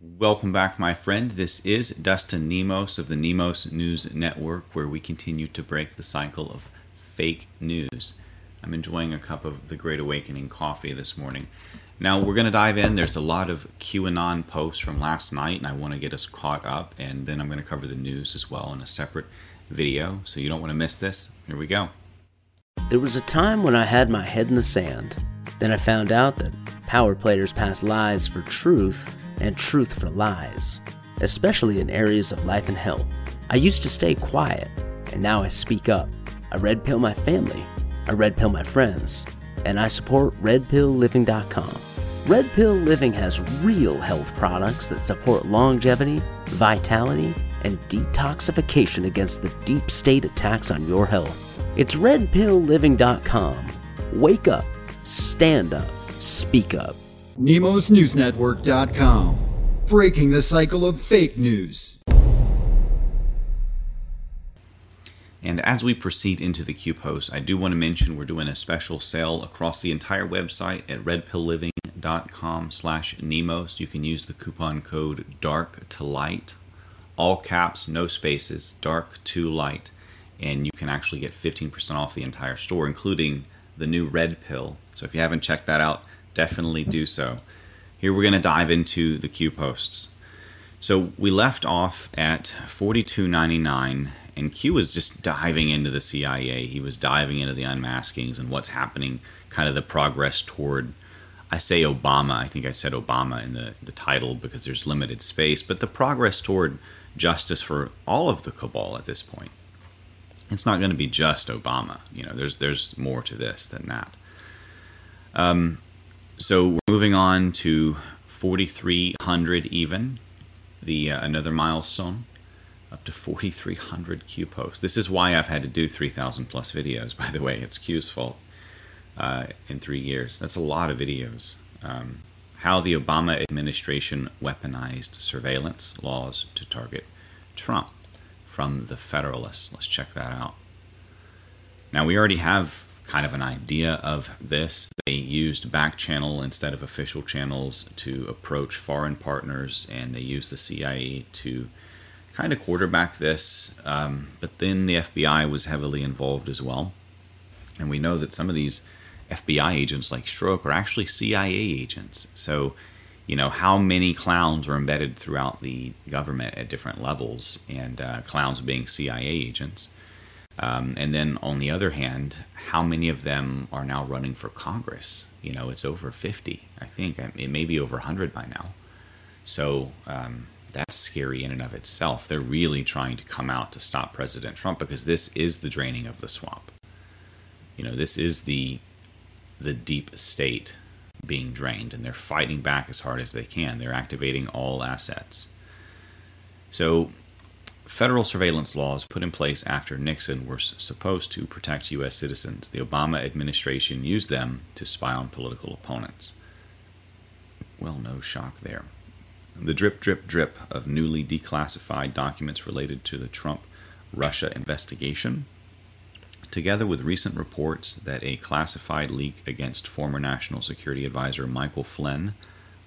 Welcome back, my friend. This is Dustin Nemos of the Nemos News Network, where we continue to break the cycle of fake news. I'm enjoying a cup of the Great Awakening coffee this morning. Now, we're going to dive in. There's a lot of QAnon posts from last night, and I want to get us caught up, and then I'm going to cover the news as well in a separate video, so you don't want to miss this. Here we go. There was a time when I had my head in the sand. Then I found out that power players pass lies for truth and truth for lies, especially in areas of life and health. I used to stay quiet, and now I speak up. I red pill my family, I red pill my friends, and I support redpillliving.com. Red Pill Living has real health products that support longevity, vitality, and detoxification against the deep state attacks on your health. It's redpillliving.com. Wake up, stand up, speak up. NemosNewsNetwork.com. Breaking the cycle of fake news. And as we proceed into the Q post, I do want to mention we're doing a special sale across the entire website at redpillliving.com slash Nemos. You can use the coupon code DARK to LIGHT, all caps, no spaces, dark to light, and you can actually get 15% off the entire store, including the new red pill. So if you haven't checked that out, definitely do so. Here we're going to dive into the Q posts. So we left off at 42.99 and Q was just diving into the CIA. He was diving into the unmaskings and what's happening, kind of the progress toward I say Obama, I think I said Obama in the, the title because there's limited space, but the progress toward justice for all of the cabal at this point. It's not going to be just Obama. You know, there's there's more to this than that. Um, so we're moving on to 4,300 even, the uh, another milestone, up to 4,300 Q posts. This is why I've had to do 3,000 plus videos. By the way, it's Q's fault. Uh, in three years, that's a lot of videos. Um, how the Obama administration weaponized surveillance laws to target Trump from the Federalists. Let's check that out. Now we already have kind of an idea of this. They used back channel instead of official channels to approach foreign partners, and they used the CIA to kind of quarterback this. Um, but then the FBI was heavily involved as well. And we know that some of these FBI agents, like Strzok, are actually CIA agents. So, you know, how many clowns are embedded throughout the government at different levels, and uh, clowns being CIA agents. Um, and then on the other hand, how many of them are now running for Congress? You know, it's over 50, I think. It may be over 100 by now. So um, that's scary in and of itself. They're really trying to come out to stop President Trump because this is the draining of the swamp. You know, this is the the deep state being drained, and they're fighting back as hard as they can. They're activating all assets. So federal surveillance laws put in place after Nixon were supposed to protect U.S. citizens. The Obama administration used them to spy on political opponents. Well, no shock there. The drip, drip, drip of newly declassified documents related to the Trump Russia investigation, together with recent reports that a classified leak against former National Security Advisor Michael Flynn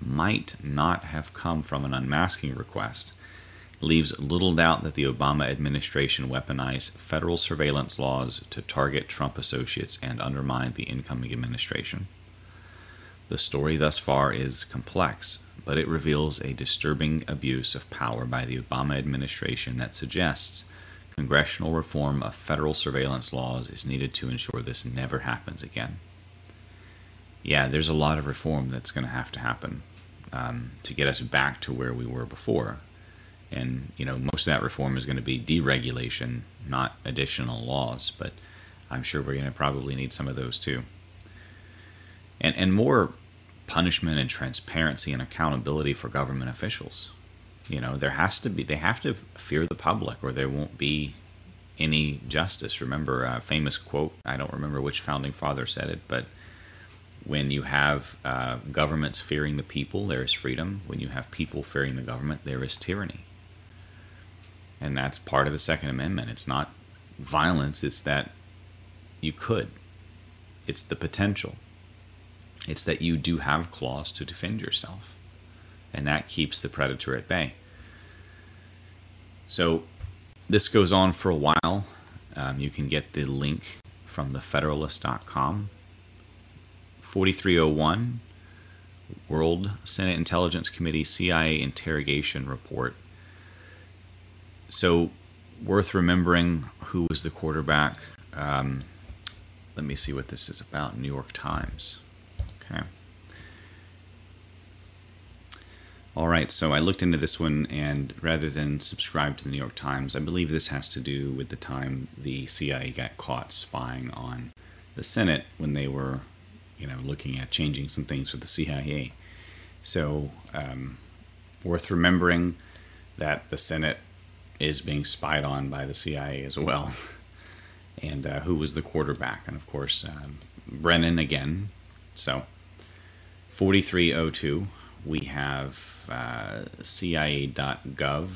might not have come from an unmasking request leaves little doubt that the Obama administration weaponized federal surveillance laws to target Trump associates and undermine the incoming administration. The story thus far is complex, but it reveals a disturbing abuse of power by the Obama administration that suggests congressional reform of federal surveillance laws is needed to ensure this never happens again. Yeah, there's a lot of reform that's going to have to happen um, to get us back to where we were before and you know most of that reform is going to be deregulation not additional laws but i'm sure we're going to probably need some of those too and and more punishment and transparency and accountability for government officials you know there has to be they have to fear the public or there won't be any justice remember a famous quote i don't remember which founding father said it but when you have uh, governments fearing the people, there is freedom. When you have people fearing the government, there is tyranny. And that's part of the Second Amendment. It's not violence, it's that you could. It's the potential. It's that you do have claws to defend yourself. and that keeps the predator at bay. So this goes on for a while. Um, you can get the link from thefederalist.com. 4301 World Senate Intelligence Committee CIA interrogation report. So, worth remembering who was the quarterback. Um, let me see what this is about. New York Times. Okay. All right, so I looked into this one, and rather than subscribe to the New York Times, I believe this has to do with the time the CIA got caught spying on the Senate when they were, you know, looking at changing some things with the CIA. So, um, worth remembering that the Senate is being spied on by the CIA as well, and uh, who was the quarterback, and of course, um, Brennan again. So, 4302 we have uh, CIA.gov.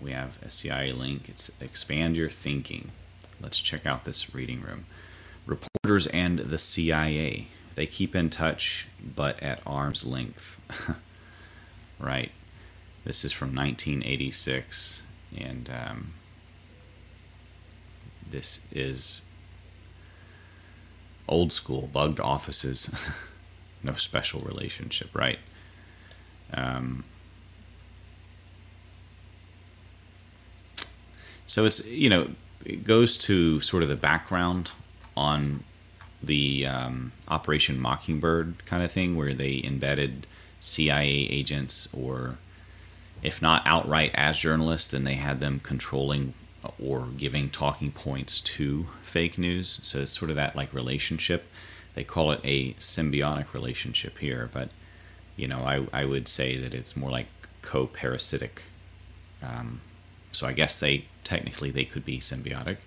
We have a CIA link. It's Expand Your Thinking. Let's check out this reading room. Reporters and the CIA. They keep in touch, but at arm's length. right. This is from 1986. And um, this is old school, bugged offices. no special relationship, right? Um, so it's you know it goes to sort of the background on the um, Operation Mockingbird kind of thing, where they embedded CIA agents, or if not outright as journalists, then they had them controlling or giving talking points to fake news. So it's sort of that like relationship. They call it a symbiotic relationship here, but you know, I, I would say that it's more like co-parasitic. Um, so I guess they technically they could be symbiotic,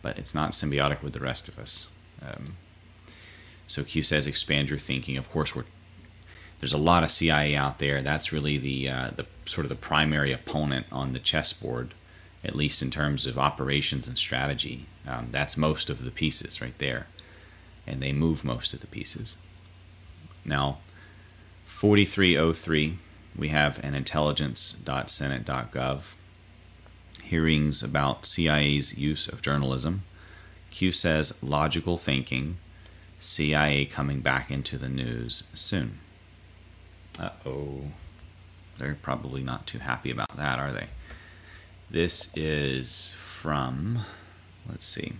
but it's not symbiotic with the rest of us. Um, so Q says expand your thinking. Of course, we're there's a lot of CIA out there. That's really the uh, the sort of the primary opponent on the chessboard, at least in terms of operations and strategy. Um, that's most of the pieces right there, and they move most of the pieces. Now, 4303, we have an intelligence.senate.gov. Hearings about CIA's use of journalism. Q says logical thinking. CIA coming back into the news soon. Uh oh. They're probably not too happy about that, are they? This is from, let's see,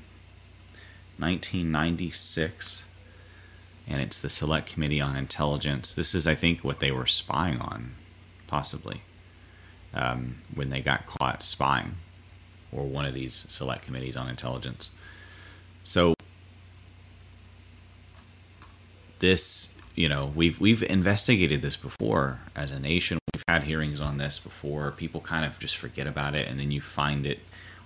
1996 and it's the Select Committee on Intelligence. This is, I think, what they were spying on, possibly, um, when they got caught spying, or one of these Select Committees on Intelligence. So, this, you know, we've we've investigated this before as a nation. We've had hearings on this before. People kind of just forget about it, and then you find it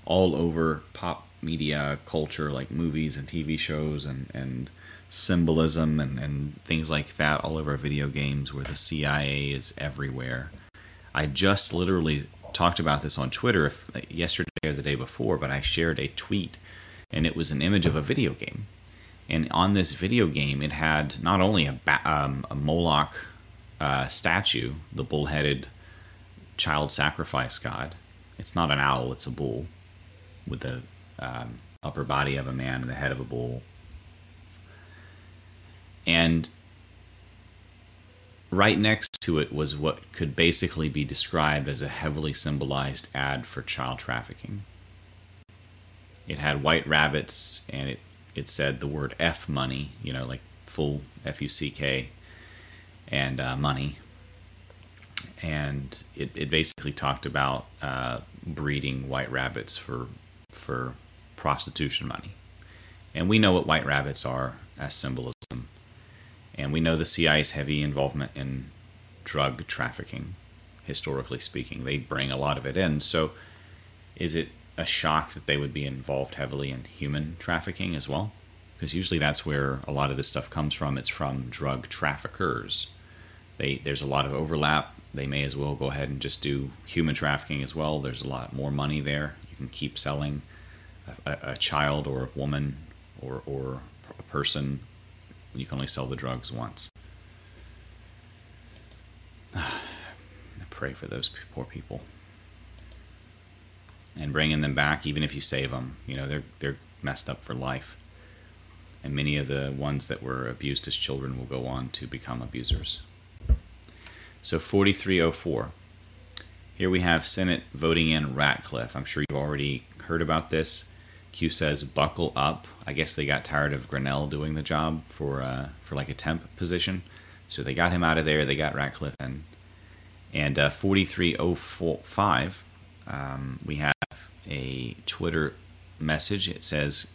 all over pop media culture, like movies and TV shows, and and symbolism and, and things like that all over video games where the CIA is everywhere. I just literally talked about this on Twitter if, yesterday or the day before, but I shared a tweet and it was an image of a video game. And on this video game, it had not only a, um, a Moloch uh, statue, the bull-headed child sacrifice god. It's not an owl; it's a bull with the um, upper body of a man and the head of a bull and right next to it was what could basically be described as a heavily symbolized ad for child trafficking. It had white rabbits and it, it said the word F money, you know, like full F U C K, and uh, money. And it, it basically talked about uh, breeding white rabbits for, for prostitution money. And we know what white rabbits are as symbolism and we know the CIA's heavy involvement in drug trafficking, historically speaking. They bring a lot of it in. So is it a shock that they would be involved heavily in human trafficking as well? Because usually that's where a lot of this stuff comes from. It's from drug traffickers. They, there's a lot of overlap. They may as well go ahead and just do human trafficking as well. There's a lot more money there. You can keep selling a, a child or a woman or, or a person you can only sell the drugs once. I pray for those poor people and bringing them back, even if you save them, you know they're they're messed up for life. And many of the ones that were abused as children will go on to become abusers. So 4304. Here we have Senate voting in Ratcliffe. I'm sure you've already heard about this. Q says buckle up. I guess they got tired of Grenell doing the job for uh, for like a temp position, so they got him out of there. They got Ratcliffe in, and uh, 4305. Um, we have a Twitter message. It says,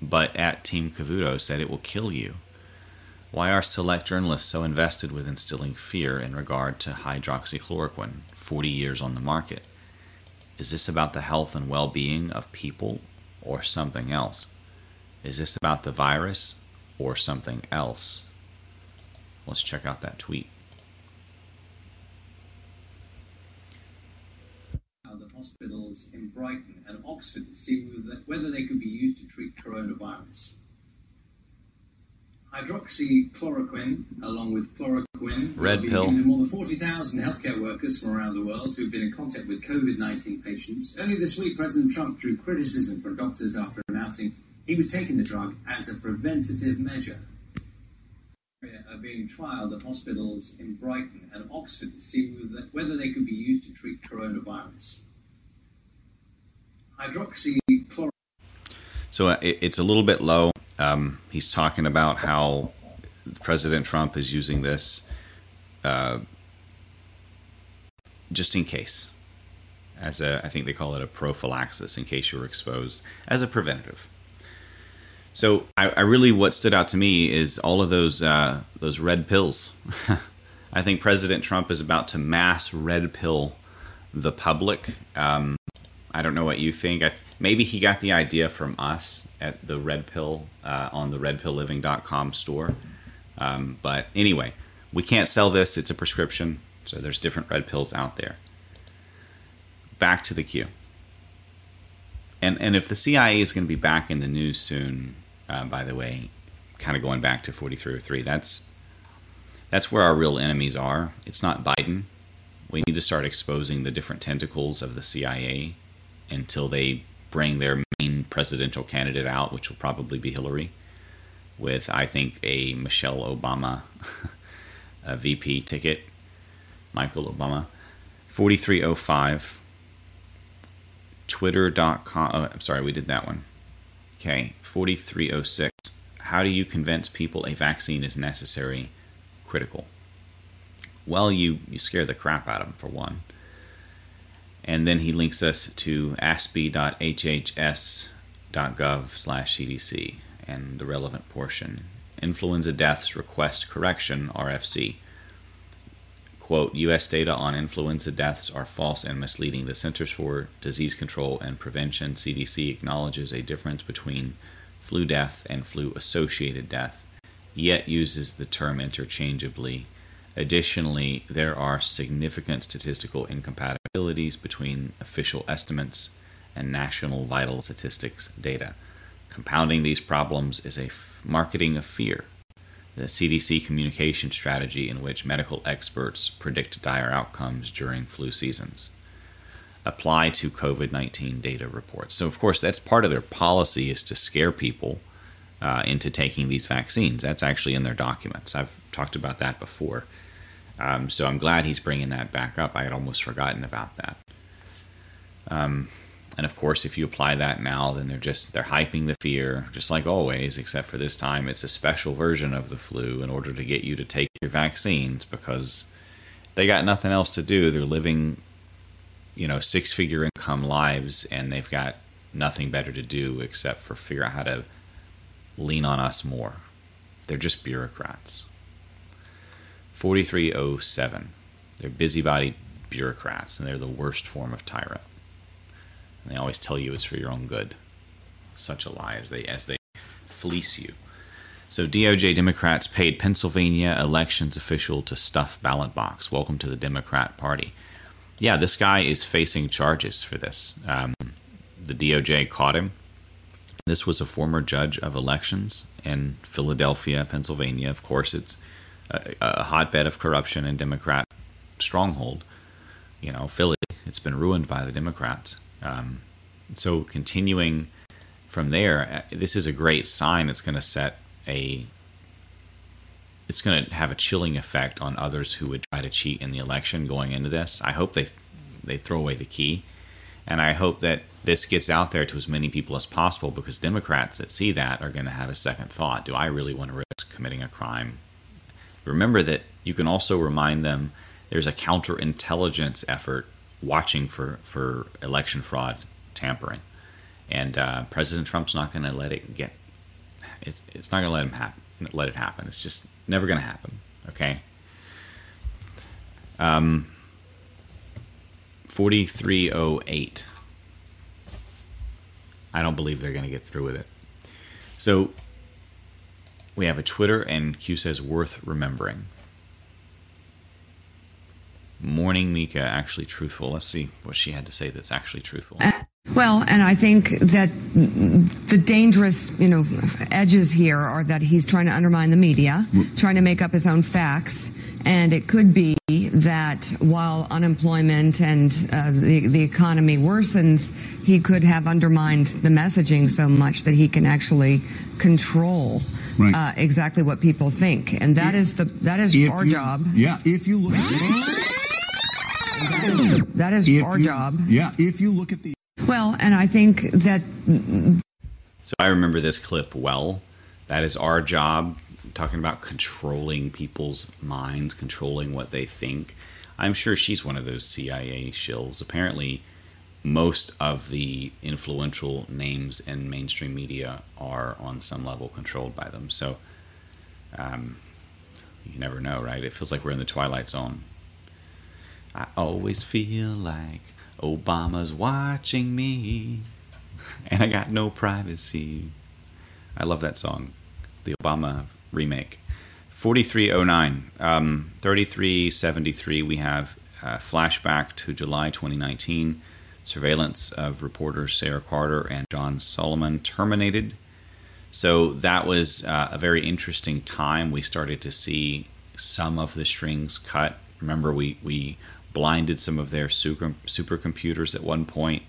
"But at Team Cavuto said it will kill you." Why are select journalists so invested with instilling fear in regard to hydroxychloroquine, 40 years on the market? Is this about the health and well being of people or something else? Is this about the virus or something else? Let's check out that tweet. The hospitals in Brighton and Oxford to see whether they could be used to treat coronavirus. Hydroxychloroquine, along with chloroquine, red pill. To more than 40,000 healthcare workers from around the world who've been in contact with COVID 19 patients. Earlier this week, President Trump drew criticism from doctors after announcing he was taking the drug as a preventative measure. Are being trialed at hospitals in Brighton and Oxford to see whether they could be used to treat coronavirus. Hydroxychloroquine. So uh, it's a little bit low. Um, he's talking about how President Trump is using this uh, just in case, as a I think they call it a prophylaxis in case you were exposed as a preventative. So I, I really what stood out to me is all of those uh, those red pills. I think President Trump is about to mass red pill the public. Um, I don't know what you think. I, maybe he got the idea from us at the Red Pill uh, on the RedPillLiving.com store. Um, but anyway, we can't sell this. It's a prescription, so there's different red pills out there. Back to the queue. And and if the CIA is going to be back in the news soon, uh, by the way, kind of going back to 4303, that's that's where our real enemies are. It's not Biden. We need to start exposing the different tentacles of the CIA until they bring their main presidential candidate out, which will probably be Hillary, with, I think, a Michelle Obama a VP ticket, Michael Obama. 4305, twitter.com. Oh, I'm sorry, we did that one. Okay, 4306. How do you convince people a vaccine is necessary, critical? Well, you, you scare the crap out of them, for one and then he links us to aspe.hhs.gov slash cdc and the relevant portion. Influenza deaths request correction rfc quote u.s data on influenza deaths are false and misleading. The centers for disease control and prevention cdc acknowledges a difference between flu death and flu associated death yet uses the term interchangeably. Additionally, there are significant statistical incompatibilities between official estimates and national vital statistics data. Compounding these problems is a f- marketing of fear, the CDC communication strategy in which medical experts predict dire outcomes during flu seasons. Apply to COVID 19 data reports. So, of course, that's part of their policy is to scare people uh, into taking these vaccines. That's actually in their documents. I've talked about that before. Um, so I'm glad he's bringing that back up. I had almost forgotten about that. Um, and of course, if you apply that now, then they're just they're hyping the fear, just like always. Except for this time, it's a special version of the flu in order to get you to take your vaccines because they got nothing else to do. They're living, you know, six-figure income lives, and they've got nothing better to do except for figure out how to lean on us more. They're just bureaucrats. 4307. They're busybody bureaucrats, and they're the worst form of tyrant. And they always tell you it's for your own good. Such a lie as they as they fleece you. So DOJ Democrats paid Pennsylvania elections official to stuff ballot box. Welcome to the Democrat Party. Yeah, this guy is facing charges for this. Um, the DOJ caught him. This was a former judge of elections in Philadelphia, Pennsylvania. Of course, it's a, a hotbed of corruption and Democrat stronghold. you know, Philly, it's been ruined by the Democrats. Um, so continuing from there, uh, this is a great sign. It's going to set a it's going to have a chilling effect on others who would try to cheat in the election going into this. I hope they they throw away the key, and I hope that this gets out there to as many people as possible because Democrats that see that are going to have a second thought: Do I really want to risk committing a crime? Remember that you can also remind them there's a counterintelligence effort watching for for election fraud tampering, and uh, President Trump's not going to let it get. It's it's not going to let him happen. Let it happen. It's just never going to happen. Okay. Um. Forty three oh eight. I don't believe they're going to get through with it. So we have a Twitter, and Q says worth remembering. Morning Mika actually truthful. Let's see what she had to say that's actually truthful. Well, and I think that the dangerous, you know, edges here are that he's trying to undermine the media, trying to make up his own facts, and it could be that while unemployment and uh, the the economy worsens, he could have undermined the messaging so much that he can actually control right. uh, exactly what people think, and that if, is the that is our you, job. Yeah, if you look. at That is if our you, job. Yeah, if you look at the. Well, and I think that. So I remember this clip well. That is our job, talking about controlling people's minds, controlling what they think. I'm sure she's one of those CIA shills. Apparently, most of the influential names in mainstream media are on some level controlled by them. So, um, you never know, right? It feels like we're in the twilight zone. I always feel like Obama's watching me, and I got no privacy. I love that song, the Obama remake. 4309, um, 3373, we have a flashback to July 2019. Surveillance of reporters Sarah Carter and John Solomon terminated. So that was uh, a very interesting time. We started to see some of the strings cut. Remember, we, we blinded some of their super supercomputers at one point,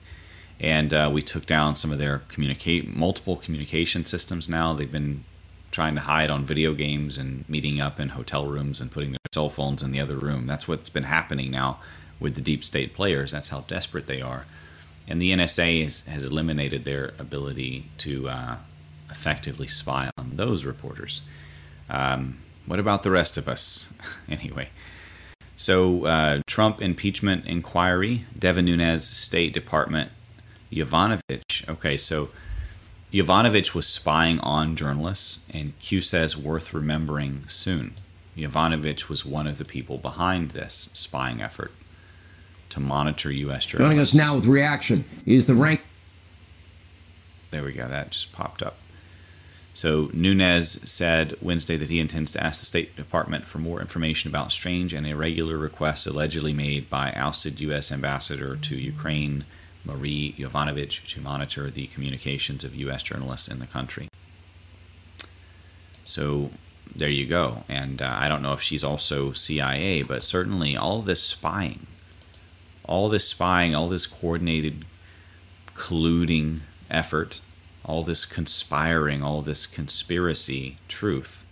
and uh, we took down some of their communicate multiple communication systems. Now they've been trying to hide on video games and meeting up in hotel rooms and putting their cell phones in the other room. That's what's been happening now with the deep state players. That's how desperate they are. And the NSA has, has eliminated their ability to uh, effectively spy on those reporters. Um, what about the rest of us? anyway, so, uh, Trump impeachment inquiry, Devin Nunes, State Department, Yovanovitch. Okay, so Yovanovitch was spying on journalists, and Q says worth remembering soon. Yovanovitch was one of the people behind this spying effort to monitor U.S. journalists. Joining us now with reaction is the rank. There we go. That just popped up. So Nunes said Wednesday that he intends to ask the State Department for more information about strange and irregular requests allegedly made by ousted U.S. Ambassador to Ukraine Marie Yovanovitch to monitor the communications of U.S. journalists in the country. So there you go. And uh, I don't know if she's also CIA, but certainly all this spying, all this spying, all this coordinated colluding effort all this conspiring, all this conspiracy truth.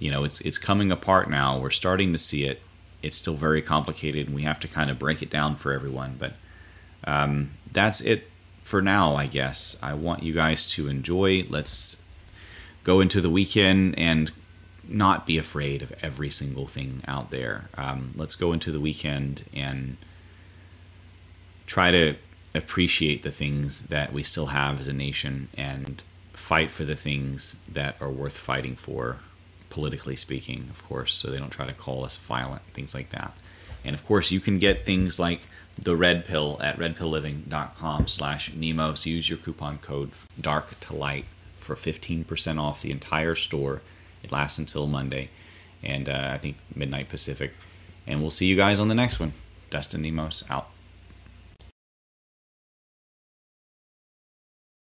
You know, it's it's coming apart now. We're starting to see it. It's still very complicated, and we have to kind of break it down for everyone. But um, that's it for now, I guess. I want you guys to enjoy. Let's go into the weekend and not be afraid of every single thing out there. Um, let's go into the weekend and try to appreciate the things that we still have as a nation and fight for the things that are worth fighting for, politically speaking, of course, so they don't try to call us violent, things like that. And of course, you can get things like the red pill at redpillliving.com slash nemos. Use your coupon code dark to light for 15% off the entire store. It lasts until Monday, and uh, I think midnight Pacific. And we'll see you guys on the next one. Dustin Nemos out.